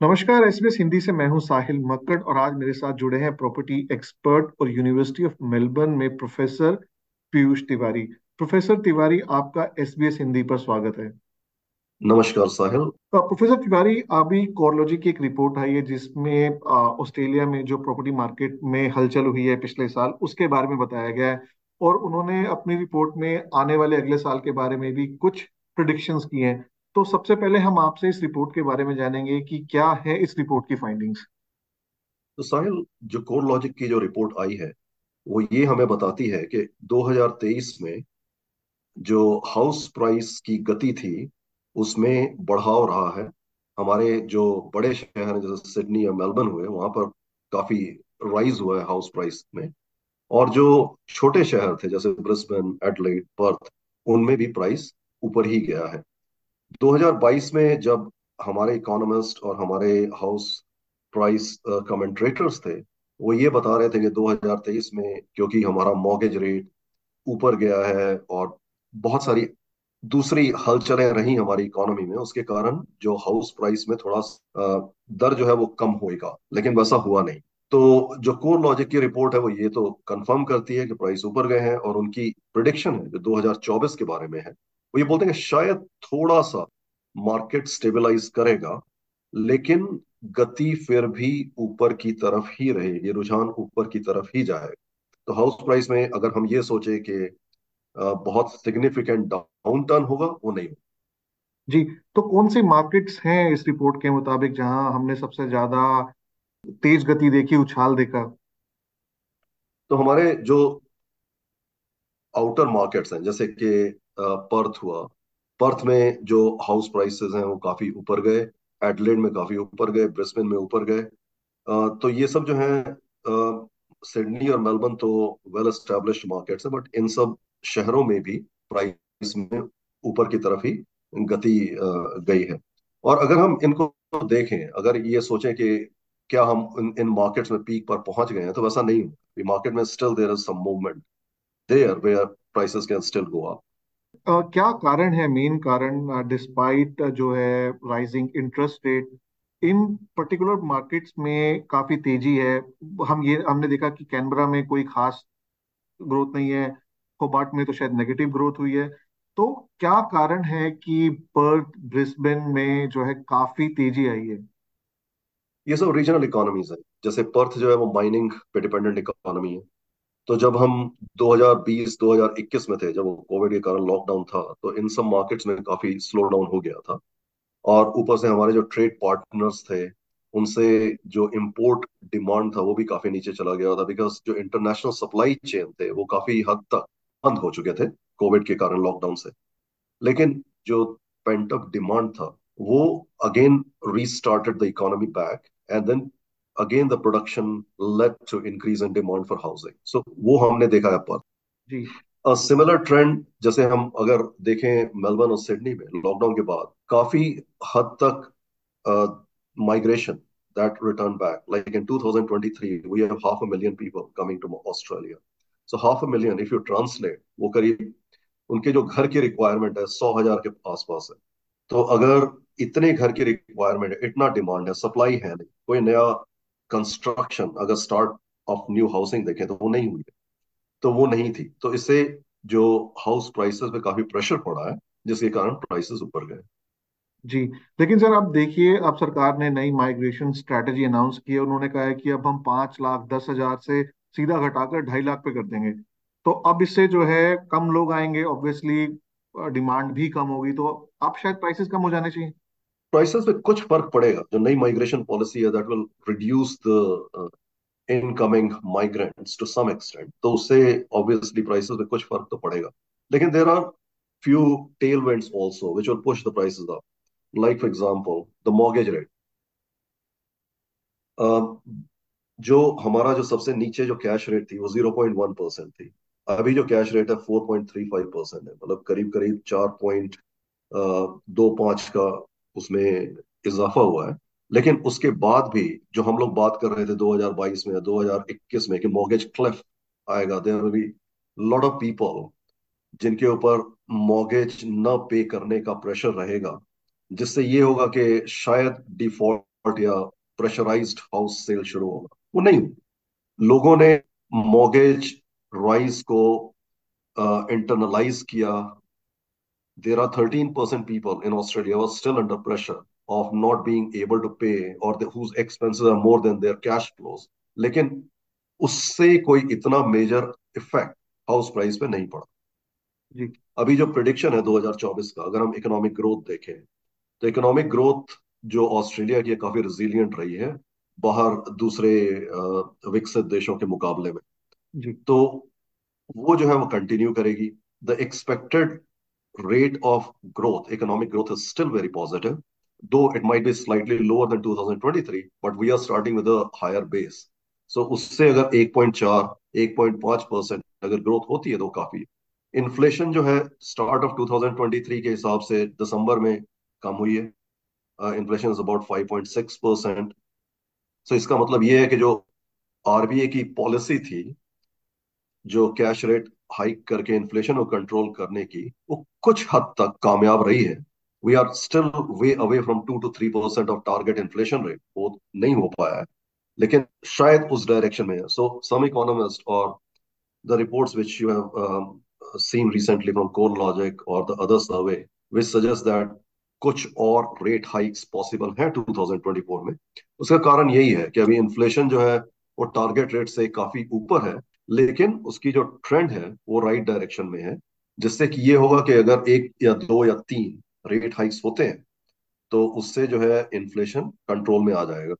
नमस्कार एसबीएस हिंदी से मैं हूँ साहिल मक्कड़ और आज मेरे साथ जुड़े हैं प्रॉपर्टी एक्सपर्ट और यूनिवर्सिटी ऑफ़ मेलबर्न में प्रोफेसर पीयूष तिवारी। प्रोफेसर तिवारी आपका एसबीएस हिंदी पर स्वागत है। नमस्कार साहिल। तो प्रोफेसर तिवारी अभी कोरलॉजी की एक रिपोर्ट आई है जिसमें ऑस्ट्रेलिया में जो प्रॉपर्टी मार्केट में हलचल हुई है पिछले साल उसके बारे में बताया गया है और उन्होंने अपनी रिपोर्ट में आने वाले अगले साल के बारे में भी कुछ प्रिडिक्शंस किए हैं। तो सबसे पहले हम आपसे इस रिपोर्ट के बारे में जानेंगे कि क्या है इस रिपोर्ट की फाइंडिंग्स तो साहिल, जो कोर लॉजिक की जो रिपोर्ट आई है, वो ये हमें बताती है कि 2023 में जो हाउस प्राइस की गति थी, उसमें बढ़ाव रहा है। हमारे जो बड़े शहर हैं, जैसे सिडनी या मेलबर्न हुए, वहाँ पर काफ़ी राइज हुआ है हाउस प्राइस में। और जो छोटे शहर थे, जैसे ब्रिस्बेन, एडलेड, पर्थ, उनमें भी प्राइस ऊपर ही गया है। 2022 में जब हमारे इकोनॉमिस्ट और हमारे हाउस प्राइस कमेंट्रेटर्स थे, वो ये बता रहे थे कि 2023 में क्योंकि हमारा मॉर्गेज रेट ऊपर गया है और बहुत सारी दूसरी हलचलें रही हमारी इकोनॉमी में, उसके कारण जो हाउस प्राइस में थोड़ा दर जो है वो कम होएगा, लेकिन वैसा हुआ नहीं। तो जो कोर लॉजिक की रिपोर्ट है वो ये तो कंफर्म करती है कि प्राइस ऊपर गए हैं और उनकी प्रिडिक्शन है जो 2024 के बारे में है। वो ये बोलते हैं कि शायद थोड़ा सा मार्केट स्टेबलाइज करेगा लेकिन गति फिर भी ऊपर की तरफ़ ही रहेगी रुझान ऊपर की तरफ़ ही जाएगा। तो हाउस प्राइस में अगर हम ये सोचे कि बहुत सिग्निफिकेंट डाउन टर्न होगा वो नहीं होगा। जी तो कौन सी मार्केट्स हैं इस रिपोर्ट के मुताबिक जहाँ हमने सबसे ज़्यादा तेज गति देखी उछाल देखा? तो हमारे जो आउटर मार्केट्स हैं जैसे कि पर्थ हुआ। पर्थ में जो हाउस प्राइसेस हैं वो काफ़ी ऊपर गए एडलेड में काफ़ी ऊपर गए ब्रिस्बेन में ऊपर गए। तो ये सब जो है सिडनी और मेलबर्न तो वेल एस्टेब्लिश्ड मार्केट्स है बट इन सब शहरों में भी प्राइस में ऊपर की तरफ़ ही गति गई है। और अगर हम इनको देखें अगर ये सोचें कि क्या हम इन, इन मार्केट्स में पीक पर पहुँच गए हैं तो वैसा नहीं मार्केट में still there is some movement there where prices can still go up क्या कारण है? मेन कारण डिस्पाइट जो है rising interest rate in particular markets में काफ़ी तेज़ी है। हम ये, हमने देखा कि कैनबरा में कोई खास ग्रोथ नहीं है। होबार्ट में तो शायद नेगेटिव ग्रोथ हुई है। तो क्या कारण है कि पर्थ ब्रिस्बेन में जो है काफ़ी तेज़ी आई है? ये सब रीजनल इकोनॉमीज है। जैसे पर्थ जो है वो माइनिंग पे डिपेंडेंट इकोनॉमी है। तो जब हम 2020-2021 में थे, जब कोविड के कारण लॉकडाउन था तो इन सब मार्केट्स में काफ़ी स्लो डाउन हो गया था। और ऊपर से हमारे जो ट्रेड पार्टनर्स थे, उनसे जो इम्पोर्ट डिमांड था, वो भी काफ़ी नीचे चला गया था बिकॉज़ जो इंटरनेशनल सप्लाई चेन थे, वो काफ़ी हद तक बंद हो चुके थे कोविड के कारण लॉकडाउन से। लेकिन जो पेंटअप डिमांड था, वो again restarted the economy back and then again the production late to increase in demand for housing so वो हमने देखा है पर। सिमिलर ट्रेंड जैसे हम अगर देखें मेलबर्न और सिडनी में लॉकडाउन के बाद काफ़ी हद तक migration that return back like in 2023 we have half a million people coming to Australia so half a million if you translate वो करीब उनके जो घर की रिक्वायरमेंट है सौ हज़ार के आसपास है। तो अगर इतने घर की रिक्वायरमेंट है इतना डिमांड है सप्लाई है नहीं कोई नया कंस्ट्रक्शन अगर स्टार्ट ऑफ़ न्यू हाउसिंग देखें तो वो नहीं हुई है। तो वो नहीं थी। तो इससे जो हाउस प्राइसेस पे काफ़ी प्रेशर पड़ा है, जिसके कारण प्राइसेस ऊपर गए। जी, लेकिन सर आप देखिए, अब सरकार ने नई माइग्रेशन स्ट्रेटजी अनाउंस की है। उन्होंने कहा है कि अब हम पाँच लाख, दस हज़ार से सीधा घटाकर ढाई लाख पे कर देंगे। तो अब इससे जो है कम लोग आएँगे ऑब्वियसली डिमांड भी कम होगी। तो अब शायद प्राइसेस कम हो जाने चाहिए। प्राइसेस में कुछ फ़र्क पड़ेगा। जो नई माइग्रेशन पॉलिसी है that will reduce the incoming migrants to some extent तो उससे ऑब्वियसली प्राइसेस में कुछ फ़र्क तो पड़ेगा। लेकिन there are few tailwinds also which will push the prices up. Like for example the mortgage rate. Uh, जो हमारा जो सबसे नीचे जो कैश रेट थी वो 0.1 परसेंट थी। अभी जो कैश रेट है 4.35 परसेंट है। मतलब करीब करीब चार पॉइंट दो पाँच का उसमें इजाफा हुआ है। लेकिन उसके बाद भी जो हम लोग बात कर रहे थे 2022 में या 2021 में कि मॉर्गेज क्लिफ आएगा will be lot of people जिनके ऊपर मॉर्गेज न पे करने का प्रेशर रहेगा। जिससे ये होगा कि शायद डिफ़ॉल्ट या प्रेशराइज्ड हाउस सेल शुरू होगा। वो नहीं लोगों ने मॉर्गेज राइज को इंटरनलाइज किया there are 13% people in Australia who are still under pressure of not being able to pay or the, whose expenses are more than their cash flows. लेकिन उससे कोई इतना मेजर इफ़ेक्ट हाउस प्राइस पे नहीं पड़ा। जी। अभी जो प्रिडिक्शन है 2024 का अगर हम इकोनॉमिक ग्रोथ देखें तो इकोनॉमिक ग्रोथ जो ऑस्ट्रेलिया की काफ़ी रिजिलियंट रही है बाहर दूसरे विकसित देशों के मुकाबले में। जी। तो वो जो है वो कंटिन्यू करेगी। The expected rate of growth, economic growth is still very positive, though it might be slightly lower than 2023, but we are starting with a higher base. So उससे अगर 1.4, 1.5 परसेंट अगर ग्रोथ होती है तो काफ़ी इन्फ्लेशन जो है स्टार्ट ऑफ़ 2023 के हिसाब से दिसंबर में कम हुई है inflation is about 5.6 percent so इसका मतलब ये है कि जो आरबीआई की पॉलिसी थी जो कैश रेट हाइक करके इन्फ्लेशन को कंट्रोल करने की, वो कुछ हद तक कामयाब रही है। We are still way away from two to three percent of target inflation rate वो नहीं हो पाया है। लेकिन शायद उस डायरेक्शन में है। सो सम इकोनॉमिस्ट और the reports which you have seen recently from CoreLogic or the other survey, which suggests that कुछ और रेट हाइक्स पॉसिबल है 2024 में। उसका कारण यही है कि अभी इन्फ्लेशन जो है, वो टारगेट रेट से काफ़ी ऊपर है। लेकिन उसकी जो ट्रेंड है, वो राइट डायरेक्शन में है, जिससे कि ये होगा कि अगर एक या दो या तीन रेट हाइक्स होते हैं तो उससे जो है इन्फ्लेशन कंट्रोल में आ जाएगा।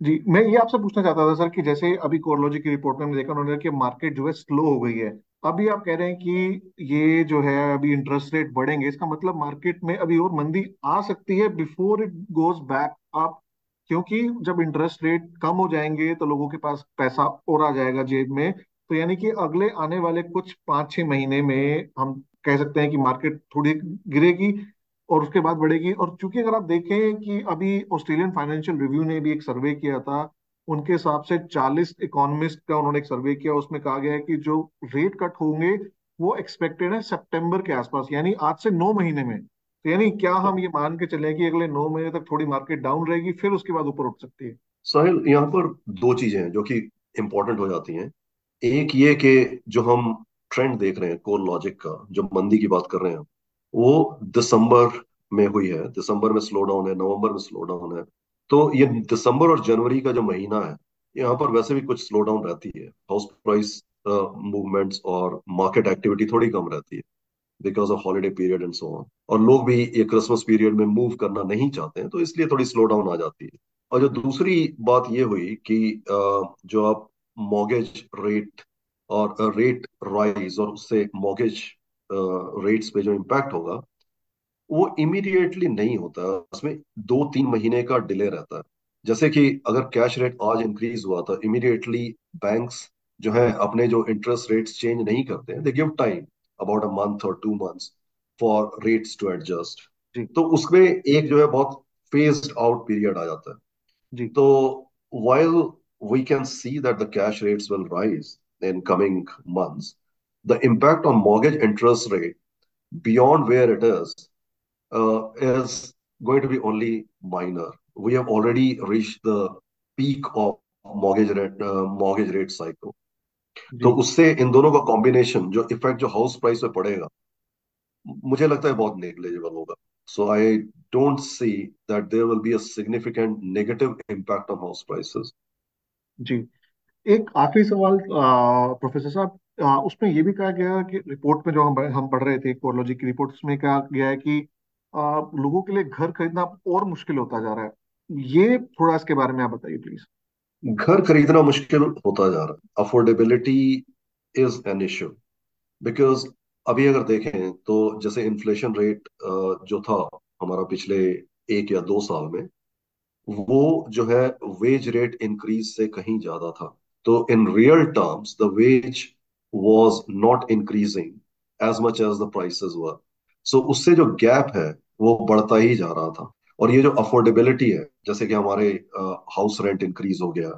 जी, मैं ये आपसे पूछना चाहता था, सर, कि जैसे अभी कोरलॉजी की रिपोर्ट में देखा, उन्होंने कि मार्केट जो है स्लो हो गई है। अभी आप कह रहे हैं कि ये जो है अभी इंटरेस्ट रेट बढ़ेंगे, इसका मतलब मार्केट में अभी और मंदी आ सकती है before it goes back up क्योंकि जब इंटरेस्ट रेट कम हो जाएँगे तो लोगों के पास पैसा और आ जाएगा जेब में तो यानी कि अगले आने वाले कुछ पाँच छह महीने में हम कह सकते हैं कि मार्केट थोड़ी गिरेगी और उसके बाद बढ़ेगी। और चूँकि अगर आप देखें कि अभी ऑस्ट्रेलियन फाइनेंशियल रिव्यू ने भी एक सर्वे किया था, उनके हिसाब से 40 इकोनॉमिस्ट का उन्होंने एक सर्वे किया, उसमें कहा गया है कि जो रेट कट होंगे, वो एक्सपेक्टेड है सितंबर के आसपास, यानी आज से नौ महीने में। तो यानी क्या हम ये मान के चले कि अगले नौ महीने तक थोड़ी मार्केट डाउन रहेगी, फिर उसके बाद ऊपर उठ सकती है? साहिल, यहाँ पर दो चीज़ें हैं जो कि इंपॉर्टेंट हो जाती हैं। एक ये कि जो हम ट्रेंड देख रहे हैं कोर लॉजिक का, जो मंदी की बात कर रहे हैं, वो दिसंबर में हुई है। दिसंबर में स्लो डाउन है, नवंबर में स्लो डाउन है। तो ये दिसंबर और जनवरी का जो महीना है, यहाँ पर वैसे भी कुछ स्लो डाउन रहती है। हाउस प्राइस मूवमेंट्स और मार्केट एक्टिविटी थोड़ी कम रहती है because of holiday period and so on और लोग भी ये क्रिसमस पीरियड में मूव करना नहीं चाहते हैं तो इसलिए थोड़ी स्लो डाउन आ जाती है। और जो दूसरी बात ये हुई कि जो आप मॉर्गेज रेट और रेट राइज और उससे मॉर्गेज रेट्स पे जो इम्पैक्ट होगा वो इमीडिएटली नहीं होता। उसमें दो तीन महीने का डिले रहता है। जैसे कि अगर कैश रेट आज इंक्रीज हुआ तो इमीडिएटली बैंक्स जो है अपने जो इंटरेस्ट रेट्स चेंज नहीं करते हैं। They give time about a month और two months for rates to adjust तो उसमें एक जो है बहुत फेस्ड आउट पीरियड आ जाता है। जी। तो while we can see that the cash rates will rise in coming months. The impact on mortgage interest rate beyond where it is uh, is going to be only minor. We have already reached the peak of mortgage rate uh, mortgage rate cycle. तो उससे इन दोनों का combination जो effect जो house price पे पड़ेगा मुझे लगता है बहुत नेग्लिजिबल होगा so I don't see that there will be a significant negative impact on house prices जी। एक आखिरी सवाल प्रोफेसर साहब उसमें ये भी कहा गया कि रिपोर्ट में जो हम हम पढ़ रहे थे कोरोलॉजी की रिपोर्ट उसमें कहा गया है कि आ, लोगों के लिए घर खरीदना और मुश्किल होता जा रहा है। ये थोड़ा इसके बारे में आप बताइए प्लीज़। घर खरीदना मुश्किल होता जा रहा है। Affordability is an issue because अभी अगर देखें तो जैसे इन्फ्लेशन रेट जो था हमारा पिछले एक या दो साल में वो जो है वेज रेट इंक्रीज से कहीं ज़्यादा था। तो in real terms the wage was not increasing as much as the prices were so उससे जो गैप है, वो बढ़ता ही जा रहा था। और ये जो अफोर्डेबिलिटी है, जैसे कि हमारे हाउस रेंट इंक्रीज हो गया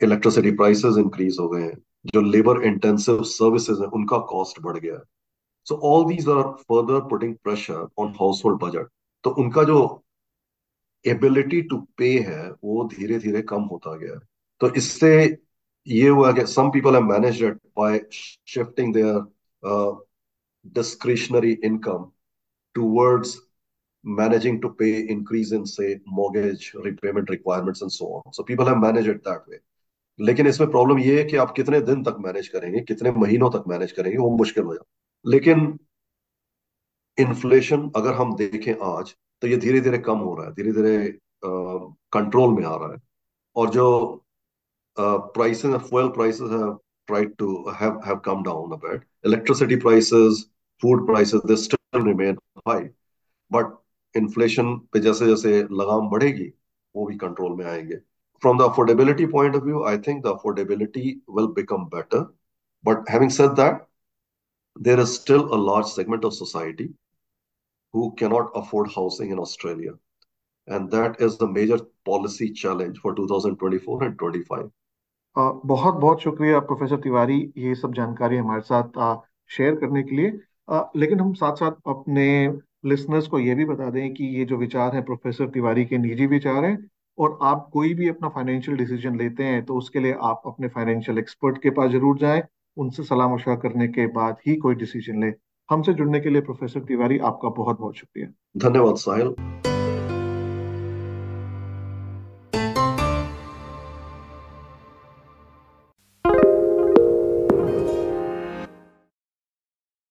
इलेक्ट्रिसिटी प्राइसेस इंक्रीज हो गए हैं, जो लेबर इंटेंसिव सर्विसेज़ है, उनका कॉस्ट बढ़ गया। So all these are further putting pressure on household budget तो उनका जो एबिलिटी टू पे है, वो धीरे धीरे कम होता गया तो इससे ये हुआ कि some people have managed it by shifting their discretionary income towards managing to pay increase in, say, mortgage repayment requirements and so on. So people have managed it that way. लेकिन इसमें प्रॉब्लम ये है कि आप कितने दिन तक manage करेंगे, कितने महीनों तक मैनेज करेंगे, वो मुश्किल हो जाता लेकिन इन्फ्लेशन अगर हम देखें आज तो ये धीरे धीरे कम हो रहा है धीरे धीरे कंट्रोल में आ रहा है। और जो prices fuel prices have tried to have have come down a bit electricity prices food prices they still remain high but inflation पे जैसे जैसे लगाम बढ़ेगी, वो भी कंट्रोल में आएँगे। From the affordability point of view I think the affordability will become better but having said that there is still a large segment of society who cannot afford housing in Australia. And that is the major policy challenge for 2024 and 25. आ, बहुत बहुत शुक्रिया professor Tiwari ये सब जानकारी हमारे साथ share करने के लिए आ, लेकिन हम साथ साथ अपने लिसनर्स को ये भी बता दें कि ये जो विचार हैं प्रोफेसर तिवारी के निजी विचार हैं और आप कोई भी अपना फाइनेंशियल डिसीज़न लेते हैं तो उसके लिए आप अपने फाइनेंशियल एक्सपर्ट के पास ज़रूर जाएँ उनसे सलाह मशवरा करने के बाद ही कोई डिसीज़न लें हमसे जुड़ने के लिए प्रोफेसर तिवारी आपका बहुत बहुत शुक्रिया। धन्यवाद साहिल।